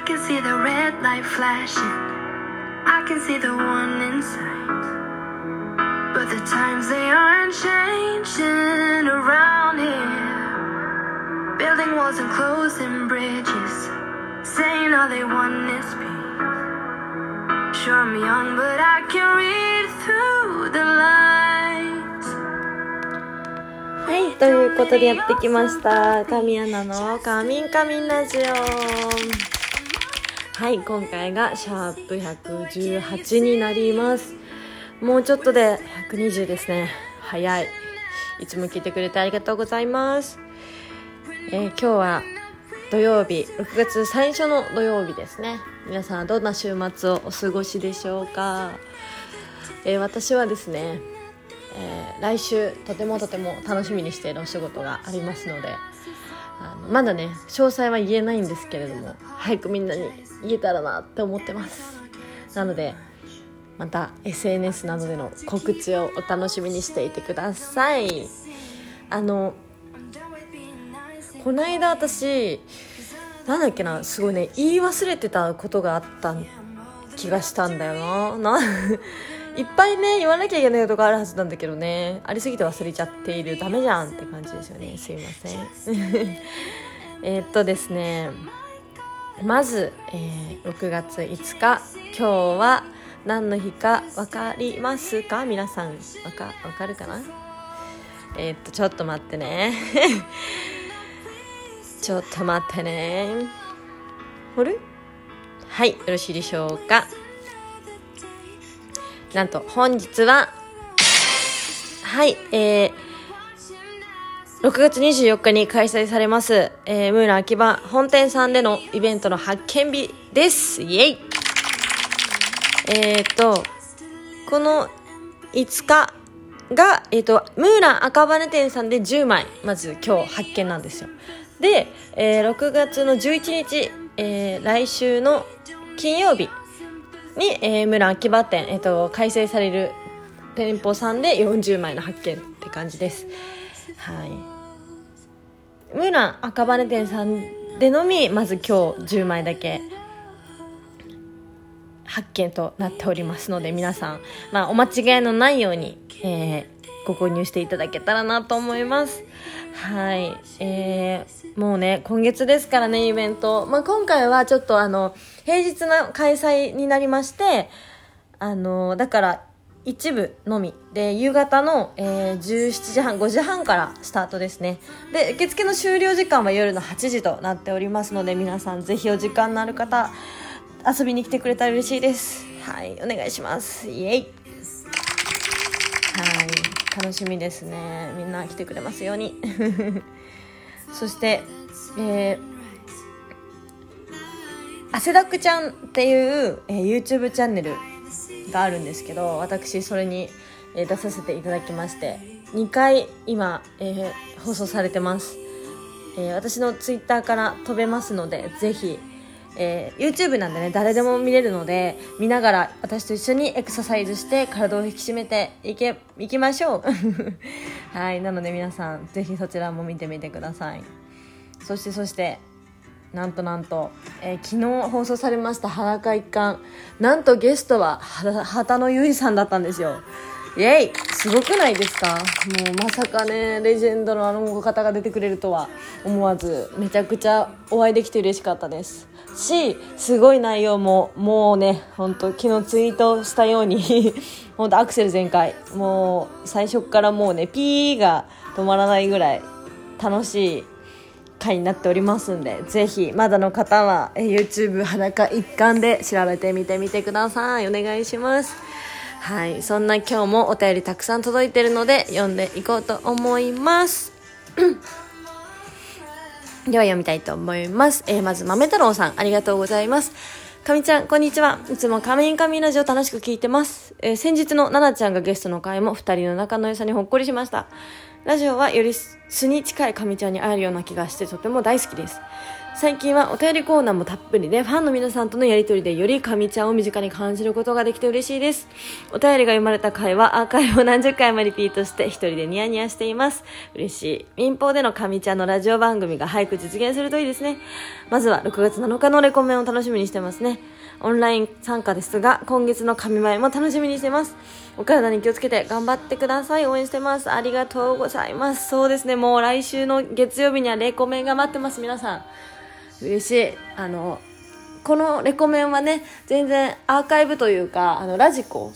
I can see the red light flashing. I can see the one in sight. But the times they aren't changing around here. Building walls and closing bridges. Saying all they want is peace. Sure, I'm young, but I can read through the lines. はい、ということでやってきました。神アナのカミンカミンラジオ。 はい、今回がシャープ118になります。もうちょっとで120ですね。早い。いつも聞いてくれてありがとうございます。えー今日は土曜日、6月最初の土曜日ですね。皆さんどんな週末をお過ごしでしょうか？えー私はですね、えー来週とてもとても楽しみにしているお仕事がありますのであのまだね詳細は言えないんですけれども早くみんなに言えたらなって思ってます。なのでまた SNS などでの告知をお楽しみにしていてください。あのこの間私なんだっけなすごいね言い忘れてたことがあった気がしたんだよな いっぱいね言わなきゃいけないことがあるはずなんだけどね。ありすぎて忘れちゃっている。ダメじゃんって感じですよね。すいません。えっとですねまず、えー6月5日今日は何の日か分かりますか？皆さんわかわかるかな？えーっとちょっと待ってね。ちょっと待ってね。あれ？はいよろしいでしょうか。なんと本日ははいえー、6月24日に開催されます、えー、ムーラン秋葉本店さんでのイベントの発見日です。イエイ。えー、とこの5日が、えー、とムーラン赤羽店さんで10枚まず今日発見なんですよ。で、えー6月の11日、えー来週の金曜日に、えー、ムーラン秋葉店、えー、と開催される店舗さんで40枚の発見って感じです。はい。ムーラン赤羽店さんでのみまず今日10枚だけ。発見となっておりますので皆さん、まあ、お間違いのないように、えーご購入していただけたらなと思います。はい。えー、もうね今月ですからねイベント、まあ、今回はちょっとあの平日の開催になりましてあのだから一部のみ。で夕方の、えー17時半5時半からスタートですね。で受付の終了時間は夜の8時となっておりますので皆さんぜひお時間のある方遊びに来てくれたら嬉しいです。はいお願いします。イエイ。はい楽しみですね。みんな来てくれますように。そしてえー汗だくちゃんっていう、えー YouTube チャンネルがあるんですけど私それに、え出させていただきまして2回今、えー放送されてます、えー私の Twitter から飛べますのでぜひ、えー YouTube なんでね誰でも見れるので見ながら私と一緒にエクササイズして体を引き締めていけいきましょう。はいなので皆さんぜひそちらも見てみてください。そしてそしてなんとなんと、えー昨日放送されました裸一貫。なんとゲストはは畑野由衣さんだったんですよ。イエイすごくないですか？もうまさかねレジェンドのあの方が出てくれるとは思わずめちゃくちゃお会いできて嬉しかったです。しすごい内容ももうね本当昨日ツイートしたように 本当アクセル全開。もう最初からもうねピーが止まらないぐらい楽しい回になっておりますんでぜひまだの方はえー YouTube 裸一貫で調べてみてみてくださいお願いしますはいそんな今日もお便りたくさん届いてるので読んでいこうと思います では読みたいと思います、えーまず豆太郎さんありがとうございますかみちゃん、こんにちは。いつも仮面神ラジオ楽しく聞いてます。えー先日の奈々ちゃんがゲストの回も二人の仲の良さにほっこりしました。ラジオはより素に近い神ちゃんに会えるような気がしてとても大好きです。最近はお便りコーナーもたっぷりでファンの皆さんとのやりとりでより神ちゃんを身近に感じることができて嬉しいです。お便りが読まれた回はアーカイブを何十回もリピートして一人でニヤニヤしています。嬉しい民放での神ちゃんのラジオ番組が早く実現するといいですね。まずは6月7日のレコメンを楽しみにしてますね。オンライン参加ですが今月の神前も楽しみにしてます。お体に気をつけて頑張ってください。応援してます。ありがとうございます。そうですね。もう来週の月曜日にはレコメンが待ってます皆さん。嬉しい。あのこのレコメンはね全然アーカイブというかあのラジコ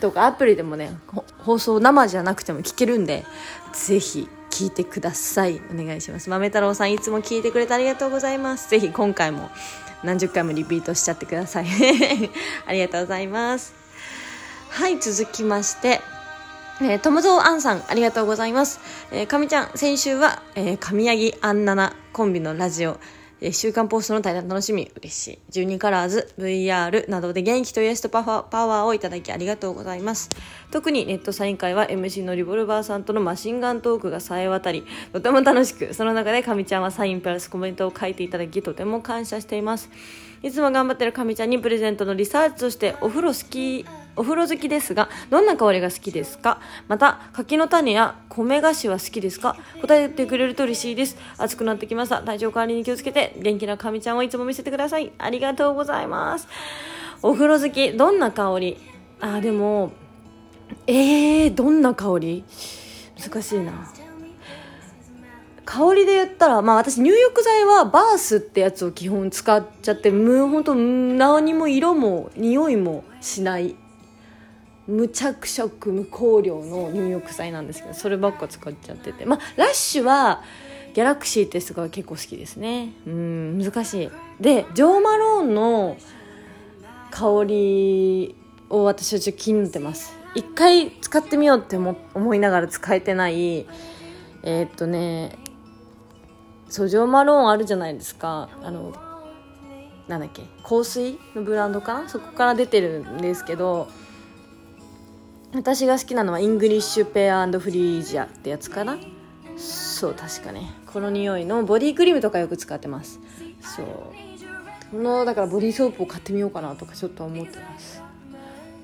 とかアプリでもね放送生じゃなくても聞けるんでぜひ聞いてください。お願いします。豆太郎さんいつも聞いてくれてありがとうございます。ぜひ今回も何十回もリピートしちゃってください ありがとうございますはい続きましてえー、ともぞうあんさん、ありがとうございます。えー、かみちゃん、先週は、えー、神ヤギあんななコンビのラジオ、え、週刊ポストの対談楽しみ、嬉しい。12カラーズ、VR などで元気と癒しとパワーをいただきありがとうございます。特にネットサイン会は MC のリボルバーさんとのマシンガントークがさえ渡り、とても楽しく、その中でかみちゃんはサインプラスコメントを書いていただき、とても感謝しています。いつも頑張ってるかみちゃんにプレゼントのリサーチとしてお風呂好きお風呂好きですがどんな香りが好きですか？また柿の種や米菓子は好きですか？答えてくれると嬉しいです。暑くなってきました。体調管理に気をつけて元気なかみちゃんをいつも見せてください。ありがとうございます。お風呂好きどんな香り？あでもえー、どんな香り？難しいな。香りで言ったら、まあ私入浴剤はバースってやつを基本使っちゃって、む、ほんと何も色も匂いもしない無着色無香料の入浴剤なんですけどそればっか使っちゃってて。まあラッシュはギャラクシーってすごい結構好きですね。うん難しい。でジョー・マローンの香りを私はちょっと気になってます。一回使ってみようって思いながら使えてないえー、っとねそうジョー・マローンあるじゃないですか。あのなんだっけ香水のブランドかな？そこから出てるんですけど私が好きなのはイングリッシュペアフリージアってやつかな。そう確かね。この匂いのボディクリームとかよく使ってます。そう。このだからボディーソープを買ってみようかなとかちょっと思ってます。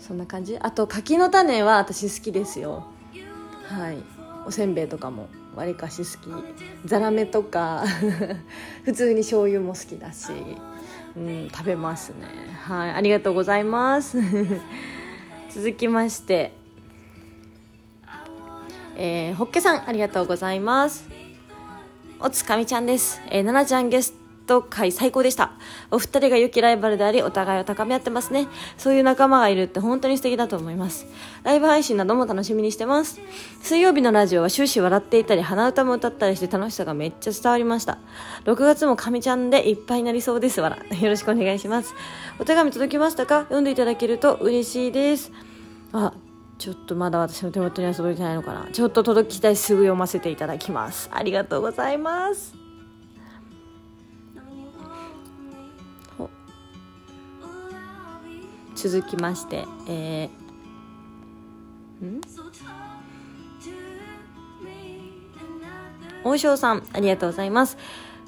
そんな感じ。あと柿の種は私好きですよ。はい。おせんべいとかもわりかし好き。ザラメとか 普通に醤油も好きだし、うん、食べますね。はい。ありがとうございます。続きましてえー、ホッケさんありがとうございます。おつかみちゃんです、えー、ななちゃんゲスト会最高でしたお二人が良きライバルでありお互いを高め合ってますね。そういう仲間がいるって本当に素敵だと思います。ライブ配信なども楽しみにしてます。水曜日のラジオは終始笑っていたり鼻歌も歌ったりして楽しさがめっちゃ伝わりました。6月もかみちゃんでいっぱいになりそうです。わらよろしくお願いします。お手紙届きましたか？読んでいただけると嬉しいです。あちょっとまだ私の手元には届いてないのかな。ちょっと届きたい。すぐ読ませていただきます。ありがとうございます。続きましてえー、ん？王将さんありがとうございます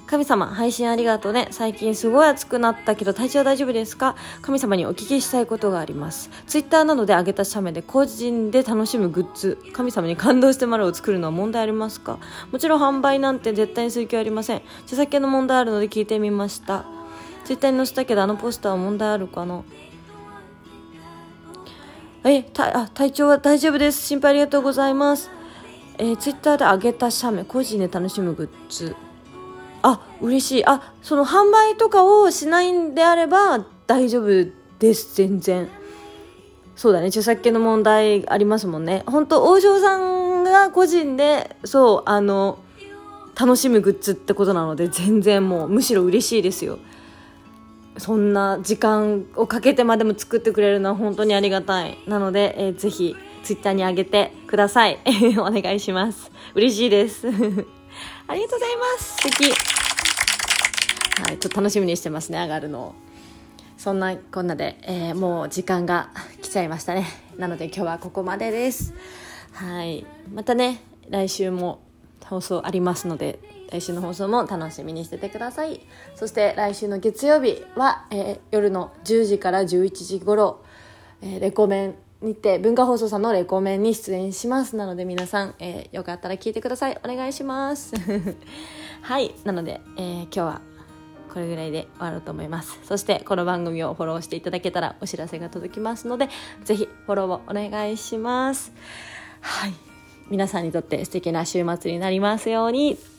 神様、配信ありがとうね。最近すごい暑くなったけど体調大丈夫ですか？神様にお聞きしたいことがあります。ツイッターなどで上げた写メで個人で楽しむグッズ、神様に感動してもらうを作るのは問題ありますか？もちろん販売なんて絶対にする気はありません。著作権の問題あるので聞いてみました。ツイッターに載せたけどあのポスターは問題あるかな？え、た、あ、体調は大丈夫です。心配ありがとうございます。えー、ツイッターで上げた写メ、個人で楽しむグッズ。あ嬉しいあその販売とかをしないんであれば大丈夫です全然そうだね著作権の問題ありますもんね本当王将さんが個人でそうあの楽しむグッズってことなので全然もうむしろ嬉しいですよそんな時間をかけてまでも作ってくれるのは本当にありがたいなので、えー、ぜひツイッターに上げてください お願いします嬉しいです ありがとうございます素敵はい、ちょっと楽しみにしてますね、上がるのを。そんなこんなで、えー、もう時間が来ちゃいましたね。なので今日はここまでです。はい。またね、来週も放送ありますので来週の放送も楽しみにしててください。そして来週の月曜日は、えー夜の10時から11時頃、えーレコメンにて文化放送さんのレコメンに出演します。なので皆さん、えーよかったら聞いてください。お願いします。はい。なので、えー今日はこれぐらいで終わろうと思います。そしてこの番組をフォローしていただけたらお知らせが届きますのでぜひフォローをお願いします。はい。皆さんにとって素敵な週末になりますように、